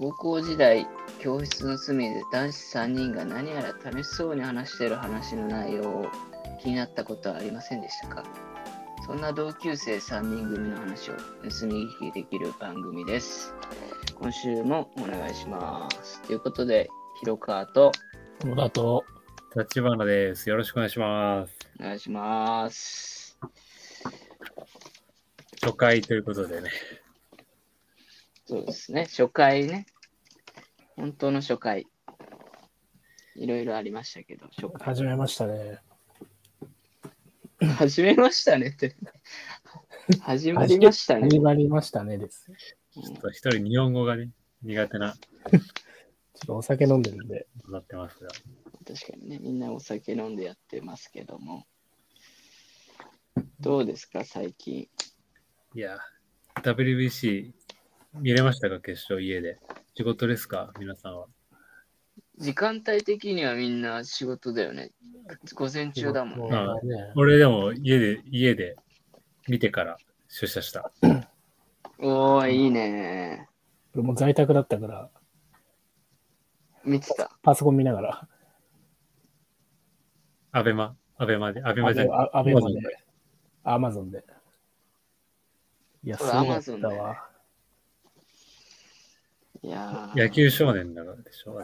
高校時代、教室の隅で男子3人が何やら楽しそうに話している話の内容を気になったことはありませんでしたか？そんな同級生3人組の話を盗み聞きできる番組です。今週もお願いします。ということで、広川と野田と、立花です。よろしくお願いします。お願いします。初回ということでね。そうですね、初回ね。本当の初回。いろいろありましたけど、初回。始めましたね。始めましたねって。始まりましたね。始まりましたねです。ちょっと一人日本語がね、苦手な、ちょっとお酒飲んでるんで、なってますが。確かにね、みんなお酒飲んでやってますけども。どうですか、最近？いや、WBC 見れましたか？決勝家で。仕事ですか？皆さんは。時間帯的にはみんな仕事だよね。午前中だもんね。ああね。俺でも家で、家で見てから出社した。おー、いいね。俺も在宅だったから、見てた？パソコン見ながら、アベマ？アベマで、アベマじゃない。あアベマ Amazon で、アマゾンで。いや、す俺ごかっ Amazon でたわ。いやー野球少年だからでしょ。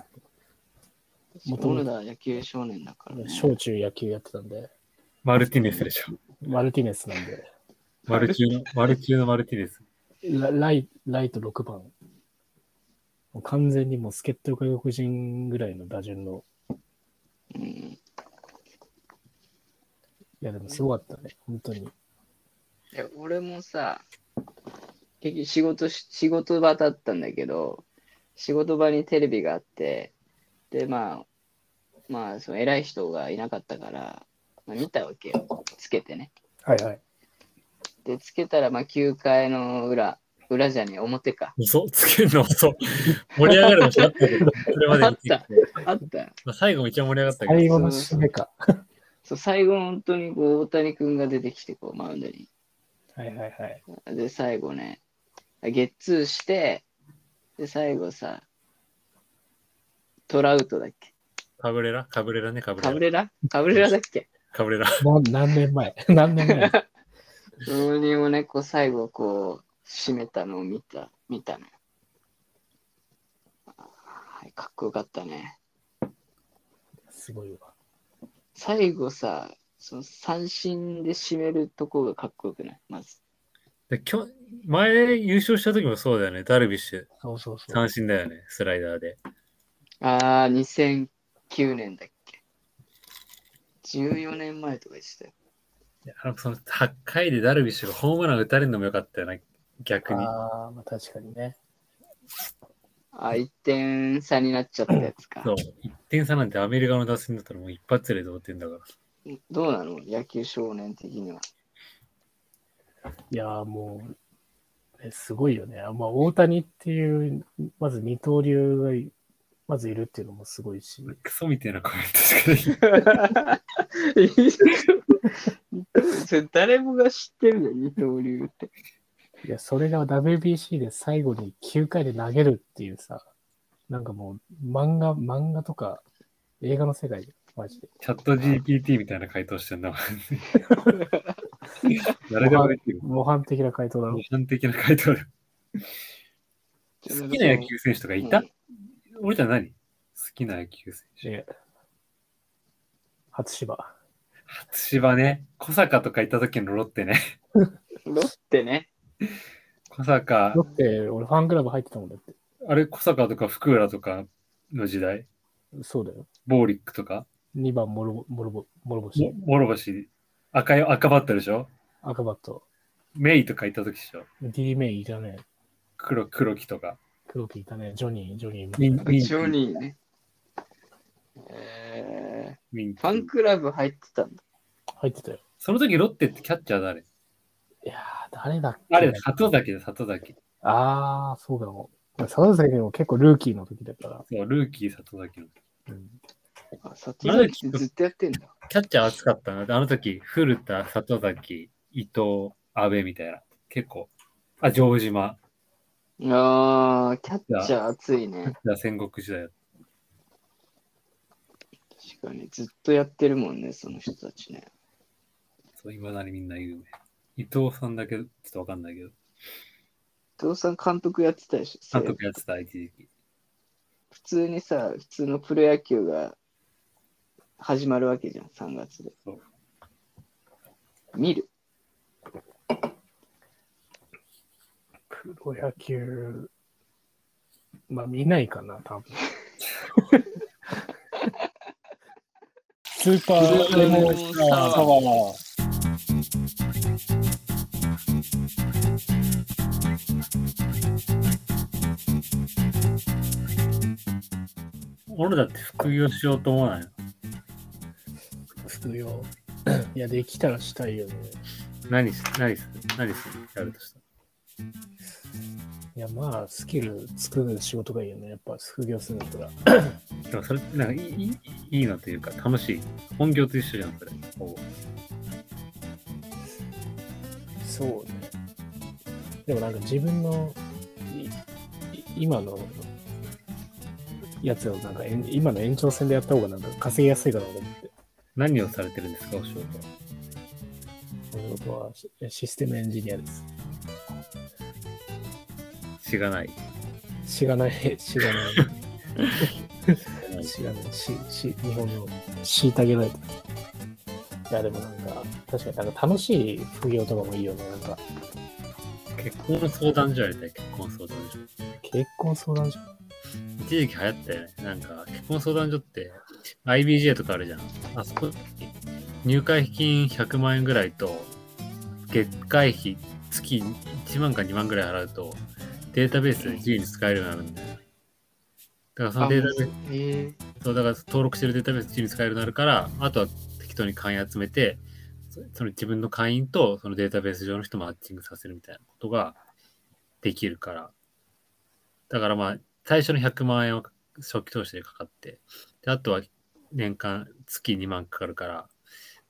元々小野田野球少年だから、ね。小中野球やってたんで、マルティネスでしょ。マルティネスなんで、マル中の、マル中のマルティネス。ラライライト6番。もう完全にもう助っ人外国人ぐらいの打順の、うん、いやでもすごかったね、本当に。いや俺もさ、結局仕事し、仕事場だったんだけど、仕事場にテレビがあって、で、まあ、まあ、その偉い人がいなかったから、まあ、見たわけよ。つけてね。はいはい。で、つけたら、まあ、9階の裏、裏じゃねえ、表か。嘘？つけるの？遅。盛り上がるのしあったけど、それまで見てきてあった。まあ最後めっちゃ盛り上がったけど。最後の締めか。そう、最後、本当にこう、大谷君が出てきて、こう、マウンドに。はいはいはい。で、最後ね、ゲッツーして、で、最後さ、トラウトだっけ？カブレラ？カブレラね、カブレラ。カブレラ？カブレラだっけ？カブレラ。な 何年前？何年前？それにもね、こう最後こう、締めたのを見た、見たのよ。はい、かっこよかったね。すごいわ。最後さ、その三振で締めるとこがかっこよくないまず。できょ前優勝した時もそうだよね。ダルビッシュ。そうそうそう。三振だよね。スライダーで。あー、2009年だっけ ?14 年前とかでしたよ。その8回でダルビッシュがホームラン打たれるのもよかったよな。逆に。ああ、まあ確かにね。あ、1点差になっちゃったやつかそ。う。1点差なんてアメリカの打線だったらもう一発で同点だから。どうなの？野球少年的には。いやーもう、ね、すごいよね。まあ大谷っていう、まず二刀流がいまずいるっていうのもすごいし。クソみたいなコメントしか誰もが知ってるよ、二刀流って。いや、それが WBC で最後に9回で投げるっていうさ、なんかもう漫画、漫画とか映画の世界で、マジで。チャット GPT みたいな回答してんだもん。誰でもできる。模範的な回答だろ模。範的な回答だよ。好きな野球選手とかいた、俺じゃ何好きな野球選手。で、初芝。初芝ね。小坂とか行った時のロッテね。ロッテね。小坂だ、って、俺ファンクラブ入ってたもんだって。あれ小坂とか福浦とかの時代？そうだよ。ボーリックとか？2番モロボ、モロボ、モロボもシ。赤い、赤バットでしょ？赤バット。メイとか行った時でしょ？D メイいたね。黒、黒木とか。黒木いたね。ジョニー、ジョニーも。ミン、ジョニーね。えミンー、ファンクラブ入ってたんだ。入ってたよ。その時ロッテってキャッチャー誰？いやー、誰だっけ？あれ、里崎だ、里崎。あー、そうかも。佐崎も結構ルーキーの時だから。そう、ルーキー里崎の。うん、あ、里崎ずっとやってんだ。キャッチャー熱かったな。あの時、古田、里崎、伊藤、阿部みたいな。結構。あ、城島。ああ、キャッチャー熱いね。じゃあ戦国時代だ確かに、ずっとやってるもんね、その人たちね。そう、いまだにみんな言うね。伊藤さんだけちょっとわかんないけど、伊藤さん監督やってたでしょ。監督やってた、一時期。普通にさ、普通のプロ野球が始まるわけじゃん、3月で。見る？プロ野球、まあ見ないかな、多分。スーパーレモンサワー。俺だって副業しようと思わないの？副業。いや、できたらしたいよね。何す、何す、何する？やるとしたいや、まあ、スキル作る仕事がいいよね。やっぱ副業するんだったら。ら。でもそれってなんかいいいいいいのというか楽しい。本業と一緒じゃん、それ。そうね。でもなんか自分の今のやつをなんか延今の延長戦でやった方がなんか稼ぎやすいかなと思って。何をされてるんですか、お仕事は？そのことはシシステムエンジニアです。しがない。しがない、しがない、しがない、し、し、日本の虐げられた。いや、でもなんか、確かになんか楽しい副業とかもいいよね。なんか、結婚相談所やりたい、結婚相談所。結婚相談所？一時期流行ったよね。なんか、結婚相談所って、IBJ とかあるじゃん。あそこ、入会費金100万円ぐらいと、月会費月1万か2万ぐらい払うと、データベースで自由に使えるようになるんだよ。だからそのデータベース、えそう、だから登録してるデータベース自由に使えるようになるから、あとは適当に会員集めて、そその自分の会員とそのデータベース上の人マッチングさせるみたいなことができるから。だからまあ、最初の100万円は初期投資でかかって、であとは年間月2万かかるから、だか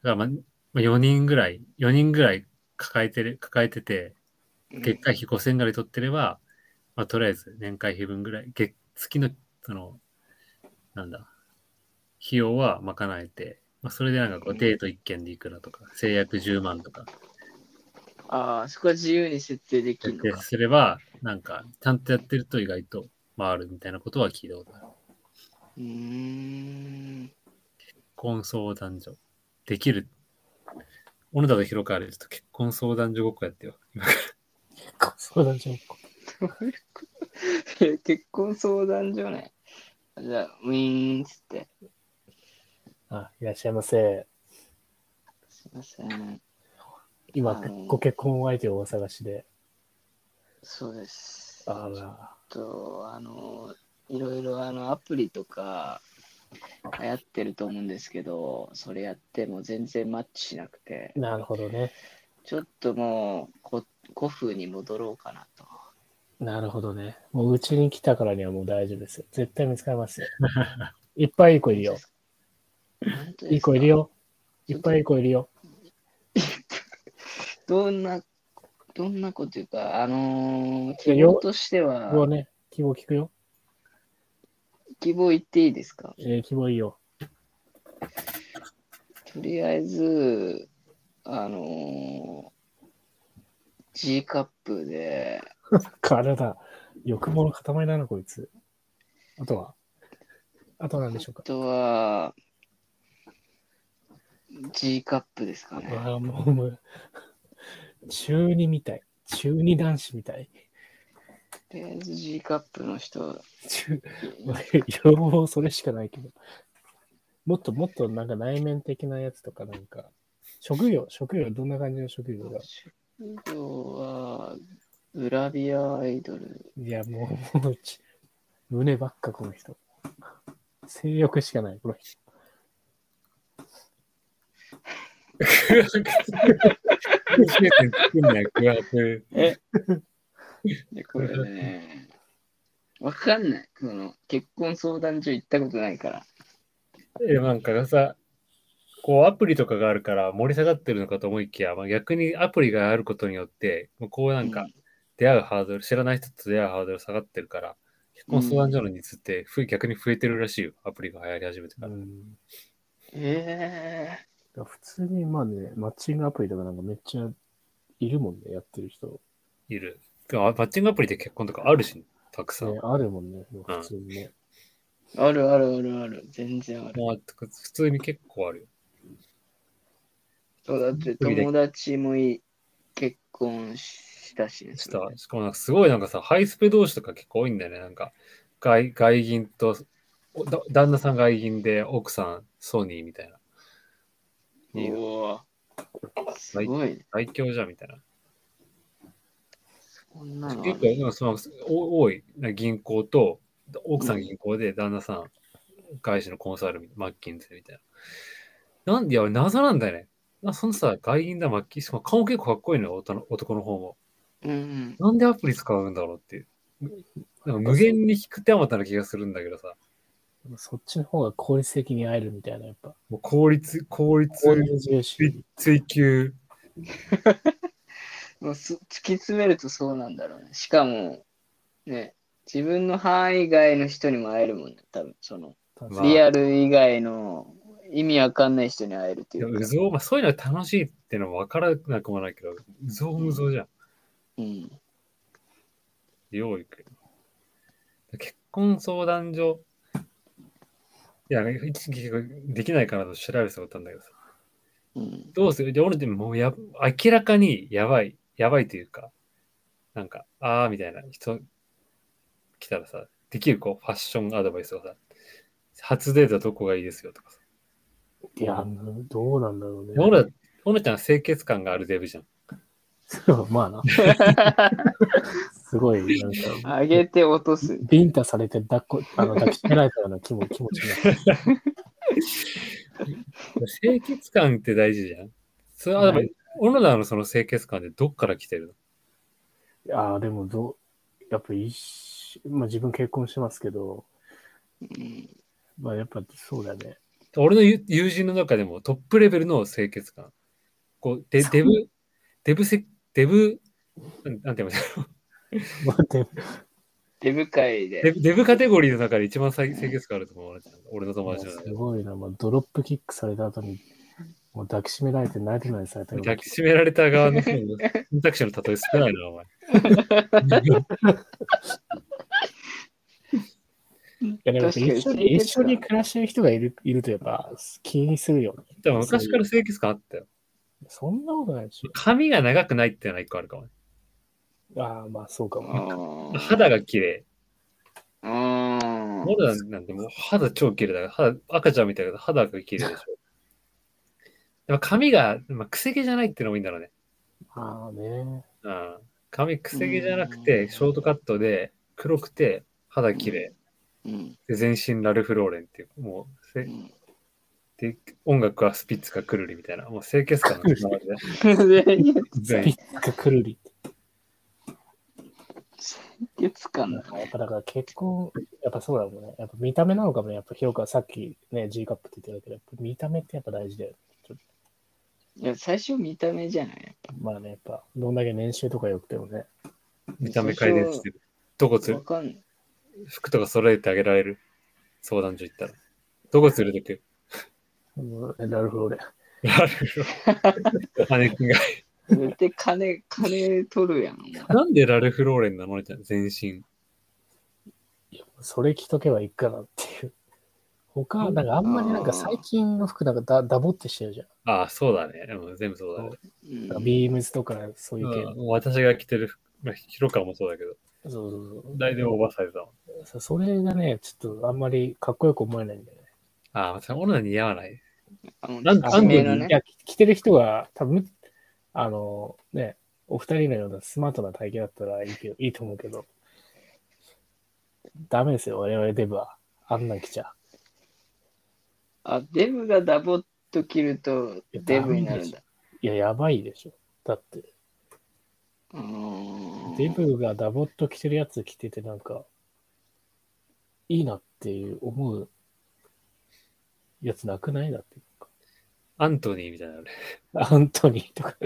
らまあ、まあ4人ぐらい、4人ぐらい抱えてる、抱えてて、ー月会費5000ぐらい取ってれば、まあ、とりあえず年会費分ぐらい、月、月の、その、なんだ、費用は賄えて、まあ、それでなんかこうデート1件でいくらとか、制約10万とか、ああ、そこは自由に設定でき設定るのか。すれば、なんか、ちゃんとやってると意外と回るみたいなことは聞いたことある。うーん。結婚相談所。できる。小野田と広川でちょっと結婚相談所ごっこやってよ。結婚相談所。結婚相談所ね。じゃあ、ウィーンっつって。あ、いらっしゃいませ。すいません。今ご結婚相手をお探しで。そうです。あら。と、あの、いろいろあのアプリとか流行ってると思うんですけど、それやっても全然マッチしなくて、なるほどね。ちょっともうこ古風に戻ろうかなと。なるほどね。もううちに来たからにはもう大丈夫ですよ。絶対見つかりますよ。いっぱいいい子いるよ。本当ですか？いい子いる。よ。いっぱいいい子いるよ。どんな、どんなこというか、あのー、希望として希望は、ね、希望聞くよ。希望言っていいですか？えー、希望いいよ。とりあえず、あのー、G カップで、体、欲望の塊だな、こいつ。あとは？あとは何でしょうか？あとは、G カップですかね。ああ、もう、もう中二みたい。中二男子みたい。とりあえず G カップの人、中要望それしかないけど。もっともっとなんか内面的なやつとかなんか、職業、職業、どんな感じの職業が。職業は、グラビアアイドル。いや、もう、もうち胸ばっか、この人。性欲しかない、この人。え？でこれね、わかんない。その結婚相談所行ったことないから。え、なんかさ、こうアプリとかがあるから盛り下がってるのかと思いきや、まあ、逆にアプリがあることによって、もうこうなんか、出会うハードル、知らない人と出会うハードル下がってるから、結婚相談所の率って増え逆に増えてるらしいよ。アプリが流行り始めてから。うん。えだから普通にまあね、マッチングアプリとかなんかめっちゃいるもんね、やってる人。いる。あマッチングアプリで結婚とかあるし、たくさん。ね、あるもんね、普通にね。ー、あるあるあるある。全然ある。まあ、普通に結構あるよ。そうだって友達もい結婚したしね。した。しかもなんかすごいなんかさ、ハイスペ同士とか結構多いんだよね。なんか、外外銀と、おだ旦那さん外銀で奥さんソニーみたいな。うわすごいね。最強じゃんみたいな。結る構なんかそのお多い。銀行と、奥さん銀行で旦那さん外資のコンサルみ、マッキンゼみたいな。なんで、いや、謎なんだよね。なそのさ、外銀だ、マッキン、しかも顔結構かっこいいのよ、男の方も。うんうん。なんでアプリ使うんだろうっていう。なんか無限に引く手あまたな気がするんだけどさ。そっちの方が効率的に会えるみたいな、やっぱ。もう効率、効率効率追求。もうす突き詰めるとそうなんだろうね。しかも、ね、自分の範囲外の人にも会えるもんね。多分その、まあリアル以外の意味わかんない人に会えるっていうか。うぞう、まあ、そういうのが楽しいっていうのも分からなくもないけど、うぞうむぞうじゃん。うん。よう行くよ。結婚相談所。いや、一時できないかなと調べてたことあったんだけどさ。うん。どうする？で、俺でももうや、明らかにやばい、やばいというか、なんか、あーみたいな人来たらさ、できるこう、ファッションアドバイスをさ、初デートはどこがいいですよとかさ。いや、どうなんだろうね。俺ら、俺ちゃんは清潔感があるデブじゃん。まあな。すごい、なんか、上げて落とす。ビンタされて抱っこ、あの抱きしめられたような気も 気持ちになる。清潔感って大事じゃん。それは、はい小野田のその清潔感ってどっから来てるの？いやーでもどう、やっぱ一緒、まあ自分結婚してますけど、うん。まあやっぱそうだよね。俺の友友人の中でもトップレベルの清潔感。こう、デデブ、デブセ、デブ、なんなんて言うんだろう。まあでデブ界で。デブデブカテゴリーの中で一番清清潔感あると思う。俺俺の友達の中すで。ごいな、まあ、ドロップキックされた後に、もう抱きしめられてなでなでされた抱きしめられた側の 選択肢の例え少ないな、お前。いやでも一緒に一緒に暮らしてる人がいるいるとやっぱ気にするよね。でも昔から清潔感あったよ。そんなことないでし髪が長くないっていうのは一個あるかも。ああ、まあそうかも。あ肌が綺麗。あ。あ俺らなんてもう肌超綺麗だから、肌赤ちゃんみたいだけど肌が綺麗でしょ。でも髪が、まあ、くせ毛じゃないっていうのもいいんだろうね。ああね。うん。髪くせ毛じゃなくて、うんショートカットで、黒くて、肌綺麗。うん。で、全身ラルフローレンっていう、もうせ、うんで、音楽はスピッツかクルリみたいな、もう清潔感の塊で。ス全ピッツかくるり。清潔感やっぱだから結婚、やっぱそうだもんね。やっぱ見た目なのかもね。やっぱ評価さっきね、G カップって言ってたけど、やっぱ見た目ってやっぱ大事だよね。いや、最初見た目じゃない？とまあね、やっぱどんだけ年収とか良くてもね。見た目改善してる。どこつわかんない。服とか揃えてあげられる？相談所行ったら。どこ連れてくもうラルフローレン。ラルフローマネキンが。絶対金、金取るやん。なんでラルフローレンなの？みたいな、全身。それ着とけばいいかなっていう。他、なんかあんまりなんか最近の服なんかダダボってしてるじゃん。ああ、そうだね。うん全部そうだね。うんなんかビームズとかそういう系の。うん私が着てる服、まあ、広川もそうだけど、そうそうそう大体オーバーサイズだもん。そ。それがね、ちょっとあんまりかっこよく思えないんだよね。ああ、私、俺らに似合わない。あのなん地名のね。いや、着てる人が多分、あのね、お二人のようなスマートな体型だったらいいけどいいと思うけど、ダメですよ、我々デブは。あんなん着ちゃ。あ、デブがダボっと切るとデブになるんだ。いや、やばいでしょ。だって、デブがダボっと着てるやつ着ててなんか、いいなっていう思うやつなくないだって。アントニーみたいなのね。アントニーとか。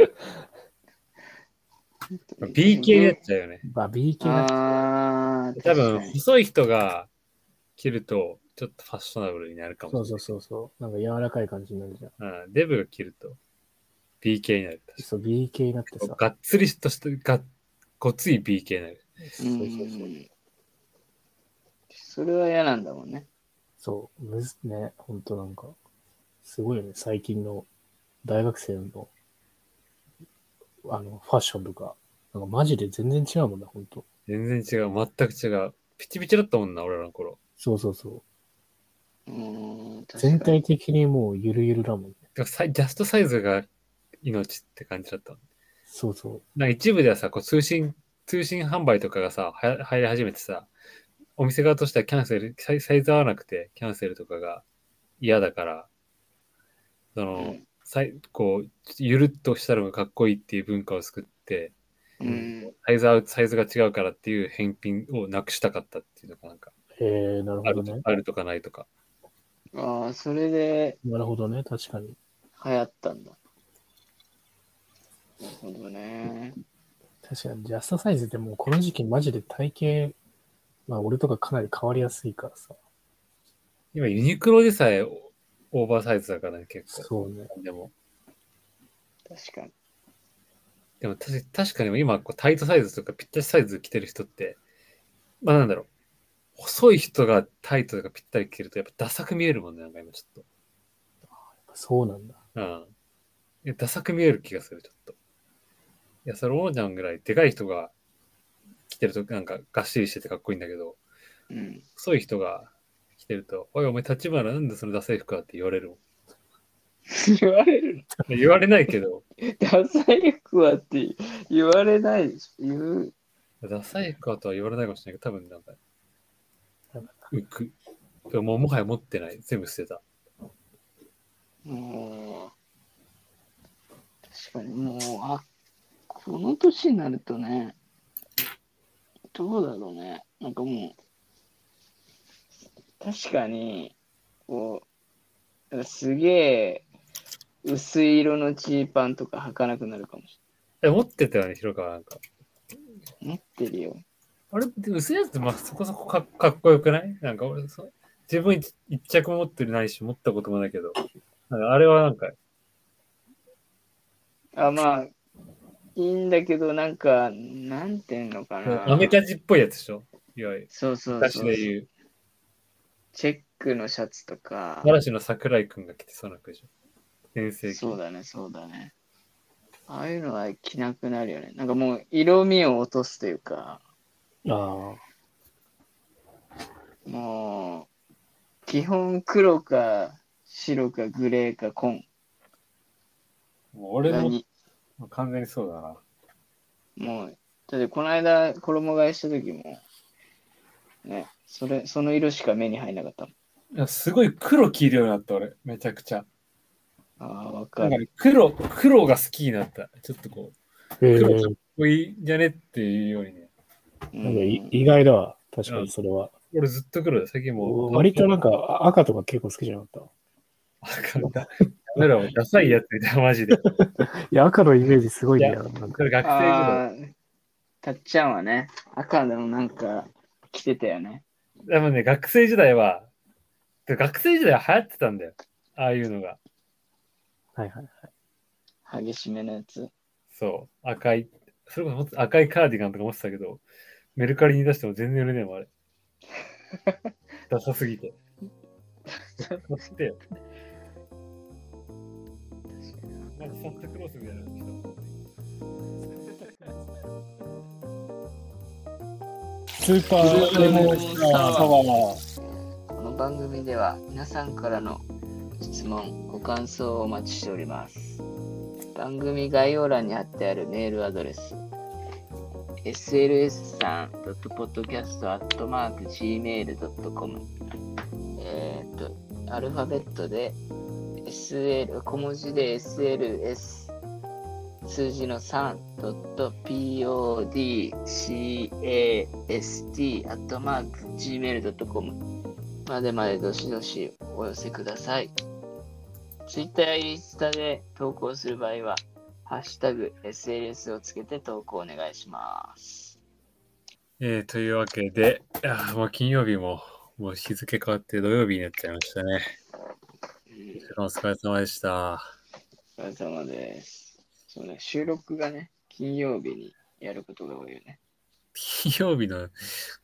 BK になっちゃうよね。まあ、BK なああ、多分、細い人が着ると、ちょっとファッショナブルになるかもしれない。そうそうそうそう。なんか柔らかい感じになるじゃん。うん、デブが着ると BK になる。そう、BK になってさ。がっつりとした、がごつい BK になる。そうそうそう。うんそれは嫌なんだもんね。そう、むずね、ほんとなんか、すごいよね、最近の大学生の、あの、ファッションとか、なんかマジで全然違うもんな、ほんと。全然違う。全く違う。ピチピチだったもんな、俺らの頃。そうそうそう。うーん、全に体的にもうゆるゆるだもんね。ジャストサイズが命って感じだった。そうそう。なんか一部ではさ、こう通信、通信販売とかがさ、はや入り始めてさ、お店側としてはキャンセル、サイサイズ合わなくて、キャンセルとかが嫌だから、その、うんさいこう、ゆるっとしたのがかっこいいっていう文化を作って、うん。サイズ合う、サイズが違うからっていう返品をなくしたかったっていうのがなんか、えー、なるほどね。あるとかないとか。ああ、それでなるほどね、確かに。流行ったんだ。なるほどね。確かに、ジャストサイズってもうこの時期マジで体型、まあ俺とかかなり変わりやすいからさ。今ユニクロでさえオーバーサイズだからね、結構。そうね。でも、確かに。でも確か確かに今こうタイトサイズとかぴったしサイズ着てる人って、まあなんだろう。細い人がタイトとかぴったり着てるとやっぱダサく見えるもんね、なんか今ちょっそうなんだ。と。うん。いやダサく見える気がする、ちょっと。いや、それ王ちゃんぐらいでかい人が着てるとなんかがっしりしててかっこいいんだけど、うん。細い人が着てると、おいお前立花なんでそのダサい服だって言われるもん。言われる 言われないけど、ダサい服はって言われないでしょ。言う？ダサい服だとは言われないかもしれないけど、多分なんか、浮く。でももうもはや持ってない。全部捨てた。もう、確かにもう、あ、この年になるとね、どうだろうね。なんかもう、確かに、こう、すげえ薄い色のジーパンとか履かなくなるかもしえ、持ってたよね、広川なんか。れない。持ってるよ。あれって薄いやつってまあそこそこかかっこよくない？なんか俺そ、自分一一着も持ってないし、持ったこともないけど、あれはなんか、あ、まあ、いいんだけど、なんか、なんていうのかな。アメカジっぽいやつでしょ？いわゆる。そうそうそう。私で言う。チェックのシャツとか。嵐の桜井くんが着てそうな服でしょ？先生そうだね、そうだね。ああいうのは着なくなるよね。なんかもう色味を落とすというか、あもう、基本黒か白かグレーか紺。もう俺も何？完全にそうだな。もう、だってこの間衣替えした時も、ね、それ、その色しか目に入んなかったもん。いやすごい黒着るようになった俺、めちゃくちゃ。ああ、わなかかね黒、黒が好きになった。ちょっとこう、あ。え黒かっー、こいいんじゃねっていうようにね。なんか意外だわ。確かにそれは。俺ずっと黒だよ。最近もう。割となんかあ赤とか結構好きじゃなかっ赤だ。ダメだわ、ダサいやつみたいな、マジで。た。いや、赤のイメージすごいんだよ。なんか学生時代。ああ、たっちゃんはね、赤のなんか着てたよね。でもね、学生時代は、で学生時代は流行ってたんだよ。ああいうのが。はいはいはい。激しめのやつ。そう。赤い、それこそもっと赤いカーディガンとか持ってたけど、メルカリに出しても全然売れねえもん、あれ。ダサすぎて。買ってよ。マジサンタクロースみたいなのスーパーレモンサワー。この番組では皆さんからの質問、ご感想をお待ちしております。番組概要欄に貼ってあるメールアドレス、sls3.podcast.gmail.com えっと、アルファベットで SL、小文字で SLS 数字の 3.podcast.gmail.com までまでどしどしお寄せください。Twitter やインスタで投稿する場合は、ハッシュタグ SLS をつけて投稿お願いします。えー、というわけで、いやーもう金曜日も、もう日付変わって土曜日になっちゃいましたね。うんお疲れ様でした。お疲れ様です。そうね、収録がね、金曜日にやることが多いよね。金曜日の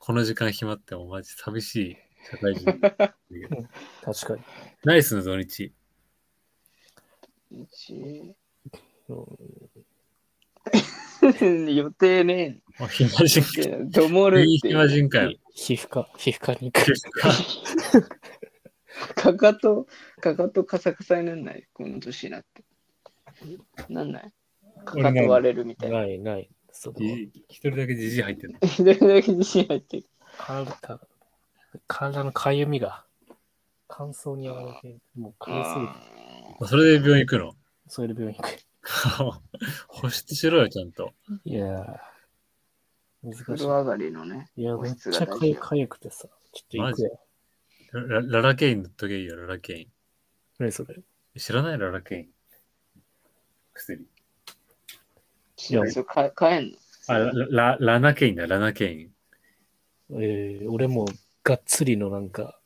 この時間暇ってもマジ寂しい社会人。確かに。ナイスの土日。一うん予定ね あ、暇人えん。どもるいい。暇人かよ。皮膚科、皮膚科に行く。かかと、かかとカサカサになんない？この年になって。なんない？かかと割れるみたいな。ない、ない。そのじ 一人だけじじい入ってるの。一人だけ自信入ってる。体体のかゆみが乾燥にやられて、もうかゆすぎて、ああそれで病院行くの？それで病院行く。保湿しろよ、ちゃんと。いやー、難しー風呂上がりのね。い。いや、保めっちゃかゆかゆくてさ、ちょっと行くよ。ラララケイン塗っとけいいよ、ララケイン。何それ？知らない？ララケイン。薬。いやそれか買えんの？あ、ラララナケインだ、ラナケイン。えー、俺もがっつりのなんか、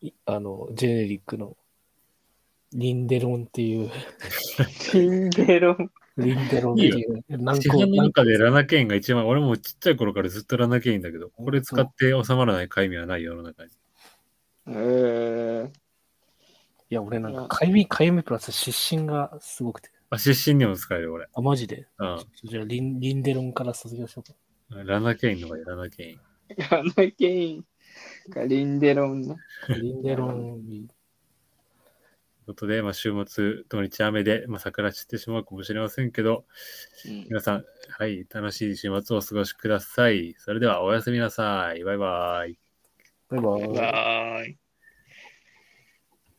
いあの、ジェネリックのリンデロンっていう、ピンデロン。リンデロンっていう、何個市販の中でラナケインが一番、俺もちっちゃい頃からずっとラナケインだけど、これ使って収まらないかゆみはない世の中に。えー、いや、俺なんか、かゆみ、かゆみプラス湿疹がすごくて。あ、出身にも使える、俺。あ、マジで？うん。じゃあリン、リンデロンから卒業しようか。ラナケインの方がいい、ラナケイン。ラナケインかリンデロンね。リンデロンことで、まあ、週末、土日雨で、まあ、桜散ってしまうかもしれませんけど、うん皆さん、はい、楽しい週末をお過ごしください。それでは、おやすみなさい。バイバイ。バイバイ。バイバイ。